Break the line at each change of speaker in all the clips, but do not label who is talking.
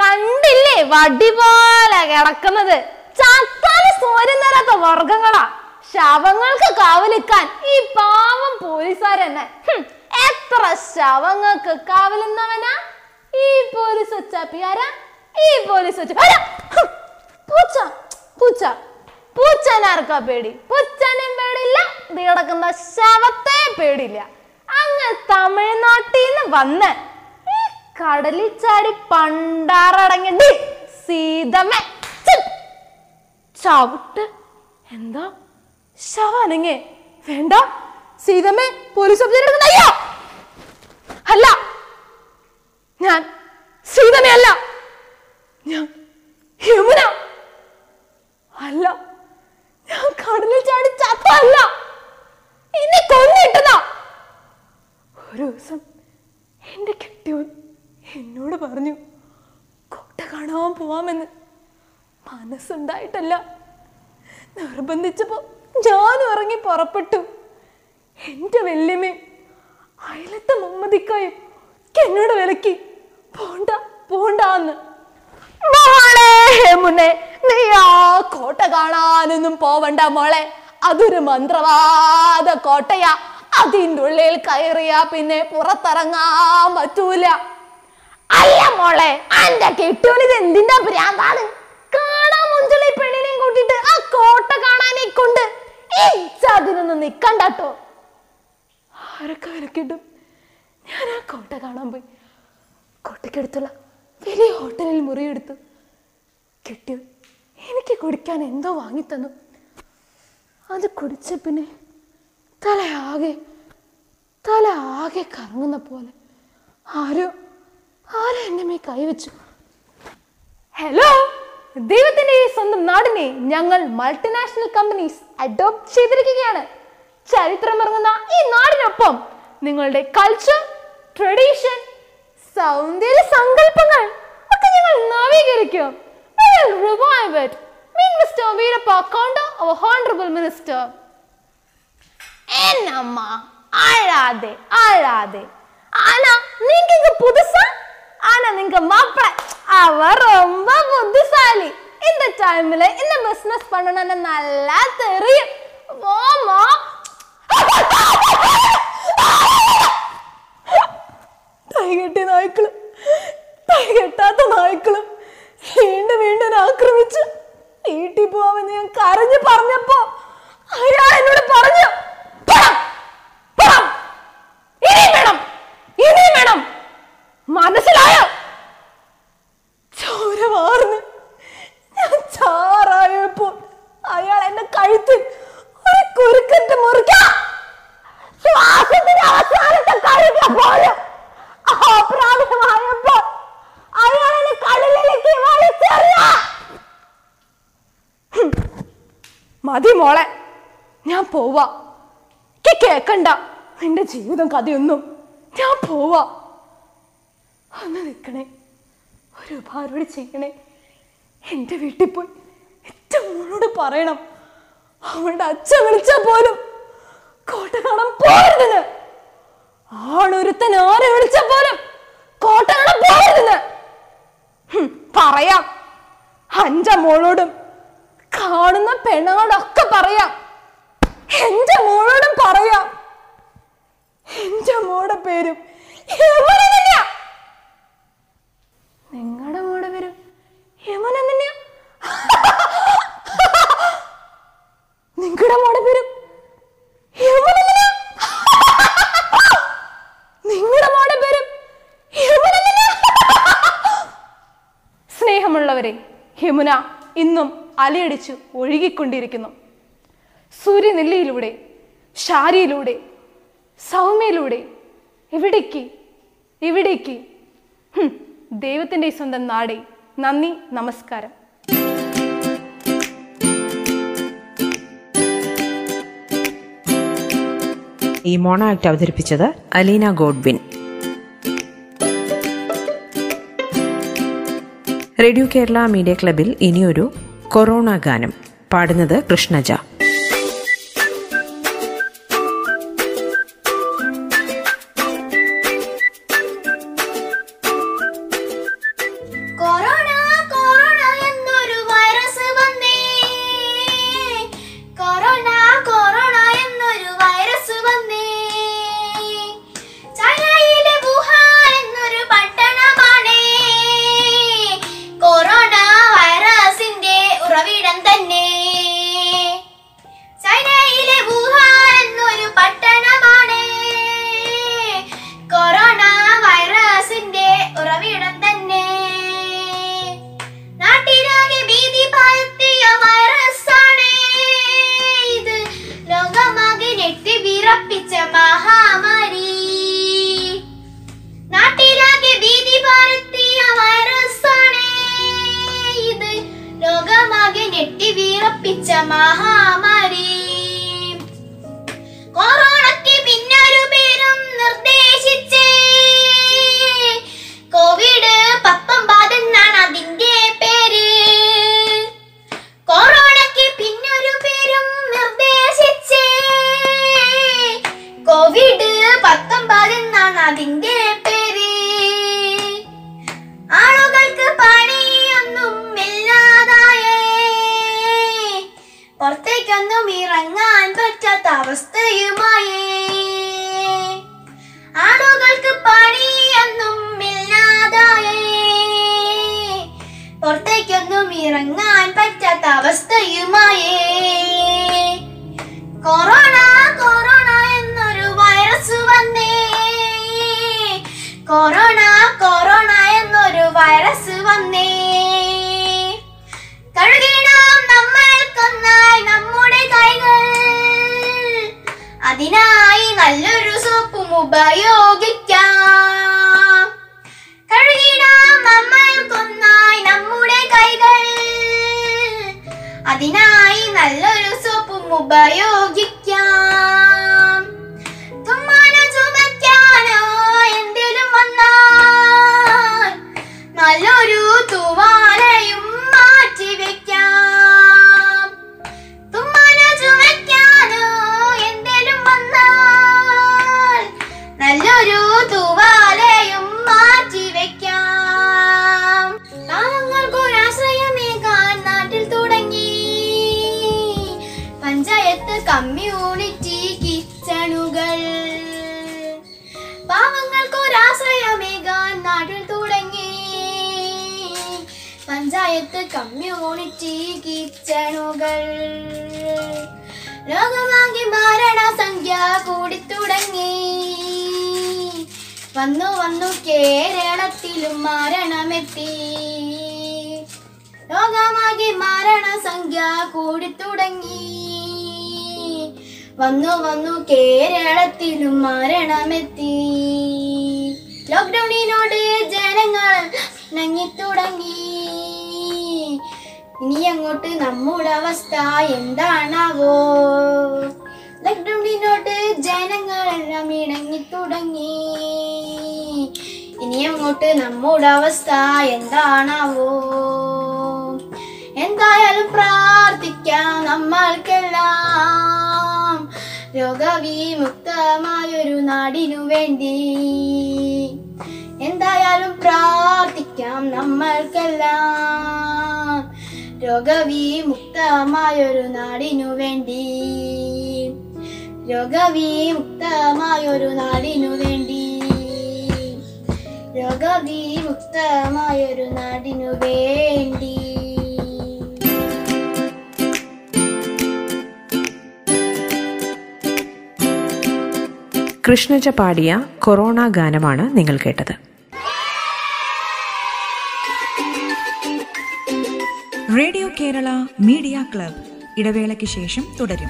കണ്ടില്ലേ? വടി പോലെ കിടക്കുന്നത്. ചത്താൽ സൂര്യൻ തരാത്ത വർഗങ്ങളാ ശവങ്ങൾക്ക് കാവലിക്കാൻ ഈ പാവം പോലീസുകാരെന്നെ. എത്ര ശവങ്ങൾക്ക് കാവലുന്നവനാ? ഈ പോലീസ് ചപ്പിയാരാ ഈ പോലീസ് പൂച്ച പൂച്ച. പൂച്ചനാർക്കാ പേടി? പൂച്ചനും പേടില്ല ഇത് കിടക്കുന്ന ശവത്തെ പേടില്ല അങ്ങ് തമിഴ്നാട്ടിൽ നിന്ന് വന്ന് കടലിൽ ചാടി പണ്ടാറടങ്ങി സീതമ്മ. ഛ്! ചവിട്ട്. എന്താ? ശവാനങ്ങേ വേണ്ട. സീതമ്മേ പോലീസ് ഓഫീസർ അയ്യോ! അല്ല. ഞാൻ സീതമ്മയല്ല ഞാൻ യമുന. അല്ല. ഞാൻ കടലിൽ ചാടി ചത്തല്ല എന്നെ കൊന്നിട്ടതാ ഒരു ദിവസം എന്റെ കെട്ടിയോൻ എന്നോട് പറഞ്ഞു കോട്ട കാണാൻ പോവാമെന്ന്. മനസ്സുണ്ടായിട്ടല്ല. നിർബന്ധിച്ചപ്പോ ഞാനും ഇറങ്ങി പുറപ്പെട്ടു. എന്റെ വല്യമ്മയും അയലത്തെ മുമ്മദിക്കായും ഒക്കെ എന്നോട് വിലക്കി. പോണ്ട പോണ്ടാന്ന്. നീ ആ കോട്ട കാണാനൊന്നും പോവണ്ട മോളെ. അതൊരു മന്ത്രവാദ കോട്ടയാ. അതിന്റെ ഉള്ളിൽ കയറിയാ പിന്നെ പുറത്തിറങ്ങാൻ പറ്റൂല. അല്ല മോളെ അന്റെ കെട്ടിയോനിത് എന്തിന്റെ ഭ്രാന്താണ്? കാണാൻ മുഞ്ചളി പെണ്ണിനെയും കൂട്ടിട്ട് ആ കോട്ട കാണാനെ കൊണ്ട് അതിനൊന്നും നിക്കണ്ടോ ആരൊക്കെ വിലക്കിട്ടും ഞാൻ ആ കോട്ട കാണാൻ പോയി. കോട്ടയ്ക്കടുത്തുള്ള വലിയ ഹോട്ടലിൽ മുറിയെടുത്തു. കെട്ടിയോ എനിക്ക് കുടിക്കാൻ എന്തോ വാങ്ങിത്തന്നു. അത് കുടിച്ച പിന്നെ ആകെ തല ആകെ കറങ്ങുന്ന പോലെ. ആരോ ആരോ എന്നെ മേ കൈവച്ചു ഹലോ ദൈവത്തിന്റെ ഈ സ്വന്തം നാടിനെ ഞങ്ങൾ മൾട്ടിനാഷണൽ കമ്പനീസ് അഡോപ്റ്റ് ചെയ്തിരിക്കുകയാണ് ചരിത്രമിറങ്ങുന്ന ഈ നാടിനൊപ്പം നിങ്ങളുടെ കൾച്ചർ ട്രഡീഷൻ സൗന്ദര്യ സങ്കല്പങ്ങൾ ഒക്കെ ഞങ്ങൾ നവീകരിക്കും We will revive it. Meet Mr. Veerappa Konda, our honorable minister. என்னம்மா அழாதே அழாதே ஆனா நீங்க இங்க புதுசா ஆனா நீங்க மாப்பிள அவர் ரொம்ப புத்திசாலி இந்த டைம்ல இந்த பிசினஸ் பண்ணணும்னு நல்லா தெரியும் போமா കെട്ടിയ നായ്ക്കളും കെട്ടാത്ത നായ്ക്കളും വീണ്ടും വീണ്ടും എന്നെ ആക്രമിച്ച് വീട്ടിൽ പോവാമെന്ന് ഞാൻ കരഞ്ഞു പറഞ്ഞപ്പോ അയാൾ എന്നോട് പറഞ്ഞു മതി മോളെ. ഞാൻ പോവാ. കേക്കണ്ട. നിന്റെ ജീവിതം കഥയൊന്നും. ഞാൻ പോവാ. ഒന്ന് നിൽക്കണേ. ഒരു ഉപകാരോട് ചെയ്യണേ. എന്റെ വീട്ടിൽ പോയി ഏറ്റവും മോളോട് പറയണം. അവളുടെ അച്ഛൻ വിളിച്ചാൽ പോലും കോട്ട കാണാൻ പോരുതെന്ന്. ആണൊരുത്തൻ ആരെ വിളിച്ച പോലും കോട്ട കാണാൻ പോരുതെന്ന്. പറയാം. അഞ്ച മോളോടും കാണുന്ന പെണ്ണുങ്ങളോടൊക്കെ പറയാം. എന്റെ മോളോടും പറയാം എന്റെ മോടെ പേരും യമന തന്നെയാ നിങ്ങളുടെ മോടെ പേരും യമന തന്നെയാ പ്രിയമുള്ളവരെ യമുന ഇന്നും അലയടിച്ചു ഒഴുകിക്കൊണ്ടിരിക്കുന്നു. സൂര്യനെല്ലിയിലൂടെ ശാരിയിലൂടെ സൗമ്യയിലൂടെ എവിടേക്ക് എവിടേക്ക് ദൈവത്തിന്റെ സ്വന്തം നാടേ നന്ദി നമസ്കാരം.
ഈ മോണ ആക്ട് അവതരിപ്പിച്ചത് Aleena Godwin radio Kerala media ക്ലബിൽ ഇനിയൊരു കൊറോണ ഗാനം. പാടുന്നത് കൃഷ്ണജ.
പുറത്തേക്കൊന്നും ഇറങ്ങാൻ പറ്റാത്ത അവസ്ഥയുമായി. ആളുകൾക്ക് പണിയൊന്നും ഇല്ലാതായി. പുറത്തേക്കൊന്നും ഇറങ്ങാൻ പറ്റാത്ത അവസ്ഥയുമായി. കൊറോണ കൊറോണ എന്നൊരു വൈറസ് വന്നേ. കൊറോണ കൊറോണ എന്നൊരു വൈറസ് വന്നേ. നമ്മൾക്കൊന്നായി നമ്മുടെ കൈകൾ. അതിനായി നല്ലൊരു സോപ്പും ഉപയോഗിക്കാം. കമ്മ്യൂണിറ്റി കിച്ചണുകൾ. പാവങ്ങൾക്ക് ഒരാശ്രയമേകാൻ നാട്ടിൽ തുടങ്ങി. പഞ്ചായത്ത് കമ്മ്യൂണിറ്റി കിച്ചണുകൾ. ലോകമാകെ മരണസംഖ്യ കൂടി തുടങ്ങി. വന്നു വന്നു കേരളത്തിലും മരണമെത്തി. ലോകമാകെ മരണസംഖ്യ കൂടി തുടങ്ങി. വന്നു വന്നു കേരളത്തിലും മരണമെത്തി. ലോക്ക്ഡൌണിനോട് ജനങ്ങൾ നങ്ങിത്തുടങ്ങി ഇനി അങ്ങോട്ട് നമ്മുടെ അവസ്ഥ എന്താണാവോ? ലോക്ക്ഡൌണിനോട് ജനങ്ങളെല്ലാം തുടങ്ങി. ഇനി അങ്ങോട്ട് നമ്മുടെ അവസ്ഥ എന്താണാവോ? എന്തായാലും പ്രാർത്ഥിക്കാം നമ്മൾക്കെല്ലാം. രോഗവിമുക്തമായൊരു നാടിനു വേണ്ടി. എന്തായാലും പ്രാർത്ഥിക്കാം നമ്മൾക്കെല്ലാം. രോഗവിമുക്തമായൊരു നാടിനു വേണ്ടി. രോഗവിമുക്തമായൊരു നാടിനു വേണ്ടി. രോഗവിമുക്തമായൊരു നാടിനു വേണ്ടി.
കൃഷ്ണജ പാടിയ കൊറോണ ഗാനമാണ് നിങ്ങൾ കേട്ടത്.
Radio Kerala media club. ഇടവേളയ്ക്ക് ശേഷം തുടരും.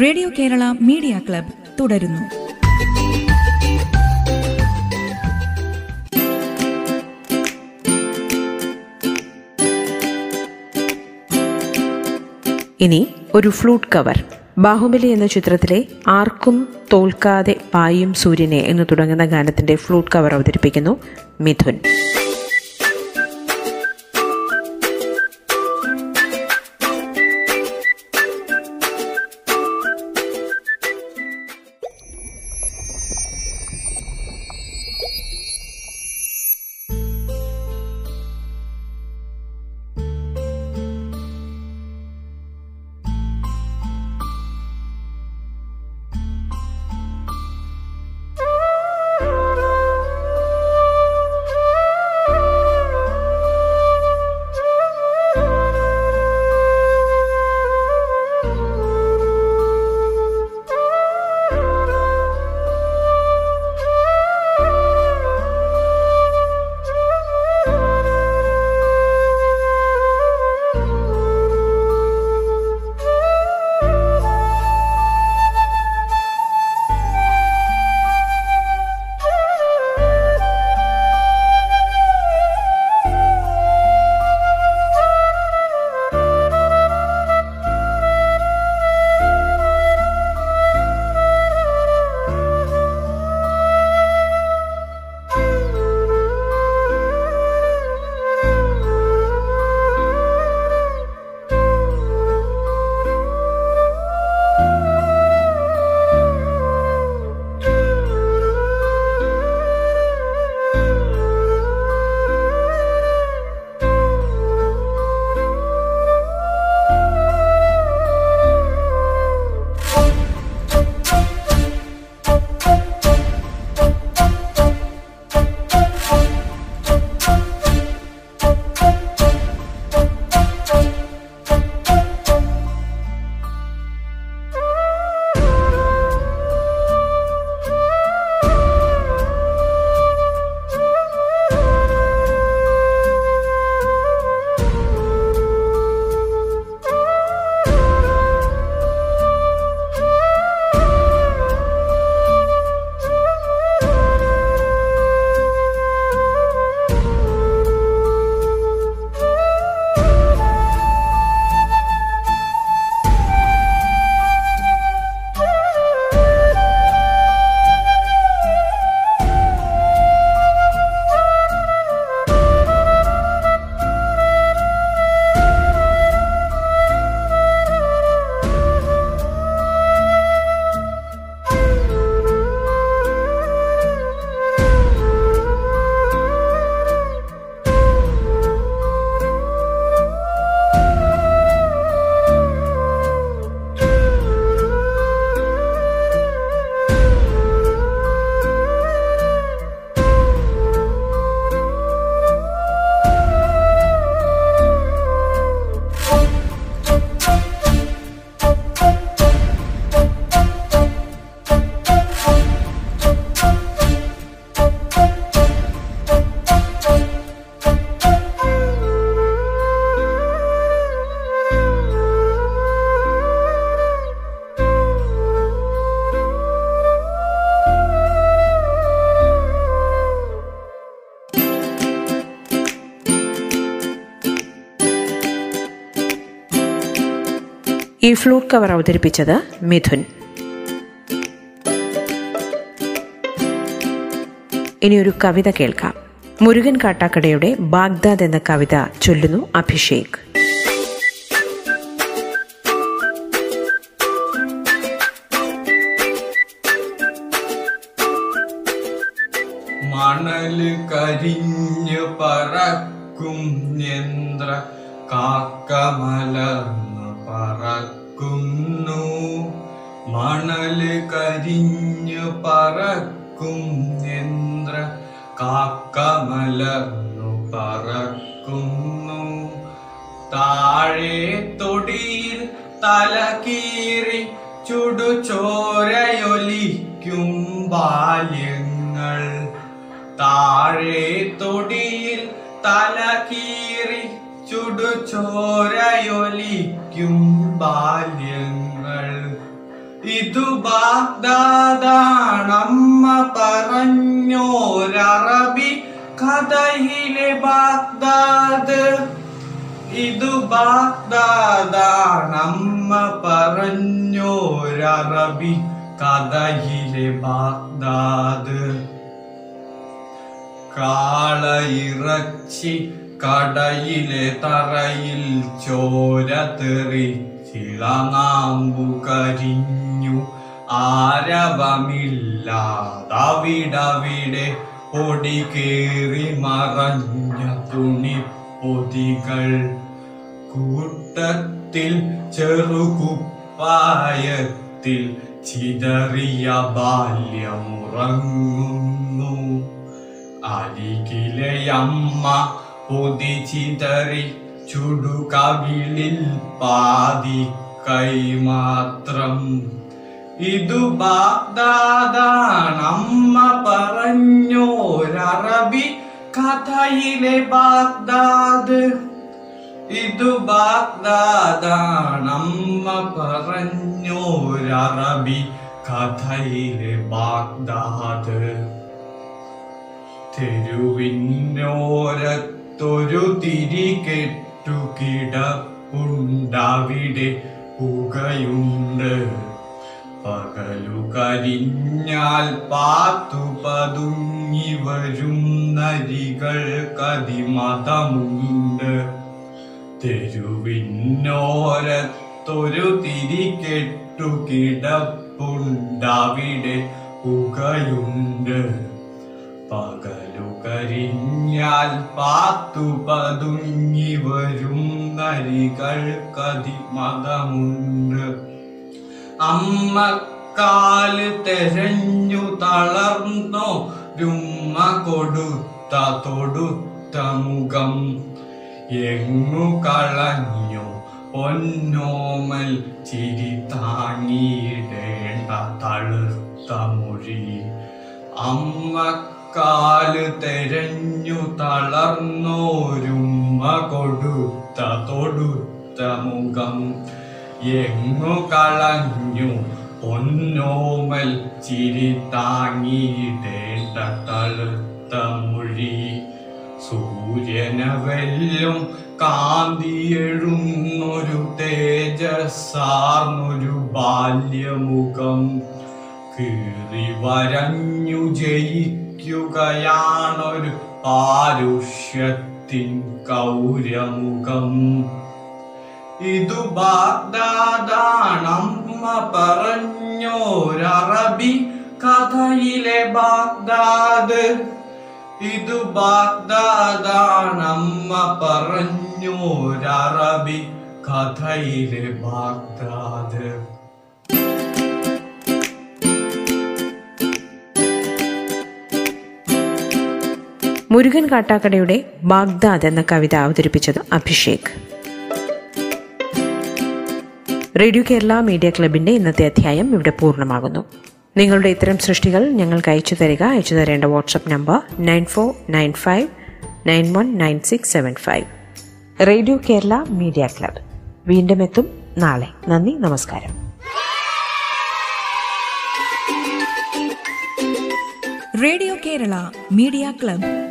റേഡിയോ കേരള മീഡിയ ക്ലബ് തുടരുന്നു.
ഇനി ഒരു ഫ്ലൂട്ട് കവർ. ബാഹുബലി എന്ന ചിത്രത്തിലെ ആർക്കും തോൽക്കാതെ പായും സൂര്യനെ എന്ന് തുടങ്ങുന്ന ഗാനത്തിന്റെ ഫ്ലൂട്ട് കവർ അവതരിപ്പിക്കുന്നു മിഥുൻ. ഈ ഫ്ലൂട്ട് കവർ അവതരിപ്പിച്ചത് മിഥുൻ. ഇനിയൊരു കവിത കേൾക്കാം. മുരുകൻ കാട്ടാക്കടയുടെ ബാഗ്ദാദ് എന്ന കവിത ചൊല്ലുന്നു അഭിഷേക്.
മണൽ കരിഞ്ഞു പറക്കും യന്ത്ര കാക്കമലർന്നു പറക്കുന്നു മണൽ കരിഞ്ഞു പറക്കും യന്ത്ര കാക്കമലർന്നു പറക്കുന്നു. താഴെ തൊടിയിൽ തല കീറി ചുടുചോരയൊലിക്കും ബാല്യങ്ങൾ. താഴെ തൊടിയിൽ തലകീറി ചുടുചോരയൊലിക്കും ബാല്യങ്ങൾ. ഇതു ബാഗ്ദാദാണമ്മ പറഞ്ഞോരറബി കഥയിലെ ബാഗ്ദാദ്. ഇതു ബാഗ്ദാദാണമ്മ പറഞ്ഞോരറബി കഥയിലെ ബാഗ്ദാദ്. കാളയിറച്ചി കടയിലെ തറയിൽ ചോര തെറിച്ചിളനാമ്പു കരിഞ്ഞു. ആരവമില്ലാതവിടവിടെ പൊടി കേറി മറഞ്ഞ തുണി പൊതികൾ. കൂട്ടത്തിൽ ചെറുകുപ്പായത്തിൽ ചിതറിയ ബാല്യമുറങ്ങുന്നു. അരികിലെ അമ്മ പൊതി ചിതറി ചുടുകവിളിൽ പാതി കൈ മാത്രം. ഇതു ബാഗ്ദാദാണമ്മ പറഞ്ഞോരറബി കഥയിലെ ബാഗ്ദാദ്. ഇതു ബാഗ്ദാദാണമ്മ പറഞ്ഞോരറബി കഥയിലെ ബാഗ്ദാദ്. തെരുവിനോരത്തൊരു തിരി കെട്ടുകിടപ്പുണ്ടാവിടെ പുകയുണ്ട്. പകലു കരിഞ്ഞാൽ പാത്തു പതുങ്ങി വരും നരികൾ കതിമതമുണ്ട്. തെരുവിനോരത്തൊരു തിരി കെട്ടുകിടപ്പുണ്ടാവിടെ പുകയുണ്ട്. പകലു കരിഞ്ഞാൽ പാത്തു പതുങ്ങി വരും നരികൾ അമ്മ അമ്മക്കാൽ തെരഞ്ഞു തളർന്നോ രുമ്മ കൊടുത്ത തൊടുത്ത മുഖം. എങ്ങു കളഞ്ഞു പൊന്നോമൽ ചിരി താങ്ങിയിടേണ്ട തളുത്ത മൊഴി. അമ്മക്കാൽ തെരഞ്ഞു തളർന്നോരുമ്മ കൊടുത്ത തൊടുത്ത മുഖം. എങ്ങു കളഞ്ഞു പൊന്നോമൽ ചിരി താങ്ങിയിടേണ്ട തളുത്ത മൊഴി. സൂര്യനവെല്ലും കാന്തിയെഴുന്നൊരു തേജസ്സാർന്നൊരു ബാല്യമുഖം. കീറി വരഞ്ഞു ജയിക്കുകയാണൊരു പാരുഷ്യത്തിൻ കൗരമുഖം. ഇതു ബാഗ്ദാദാണമ്മ പറഞ്ഞോരറബി കഥയിലെ ബാഗ്ദാദ്. ഇതു ബാഗ്ദാദാണമ്മ പറഞ്ഞോരറബി കഥയിലെ ബാഗ്ദാദ്.
മുരുകൻ കാട്ടാക്കടയുടെ ബാഗ്ദാദ് എന്ന കവിത അവതരിപ്പിച്ചത് അഭിഷേക്. റേഡിയോ കേരള മീഡിയ ക്ലബിന്റെ ഇന്നത്തെ അധ്യായം ഇവിടെ പൂർണമാകുന്നു. നിങ്ങളുടെ ഇത്തരം സൃഷ്ടികൾ ഞങ്ങൾക്ക് അയച്ചു തരിക. അയച്ചു തരേണ്ട WhatsApp number nine four nine five nine one nine six seven five. Radio Kerala media club. വീണ്ടും എത്തും നാളെ. നന്ദി നമസ്കാരം.
Radio Kerala media club.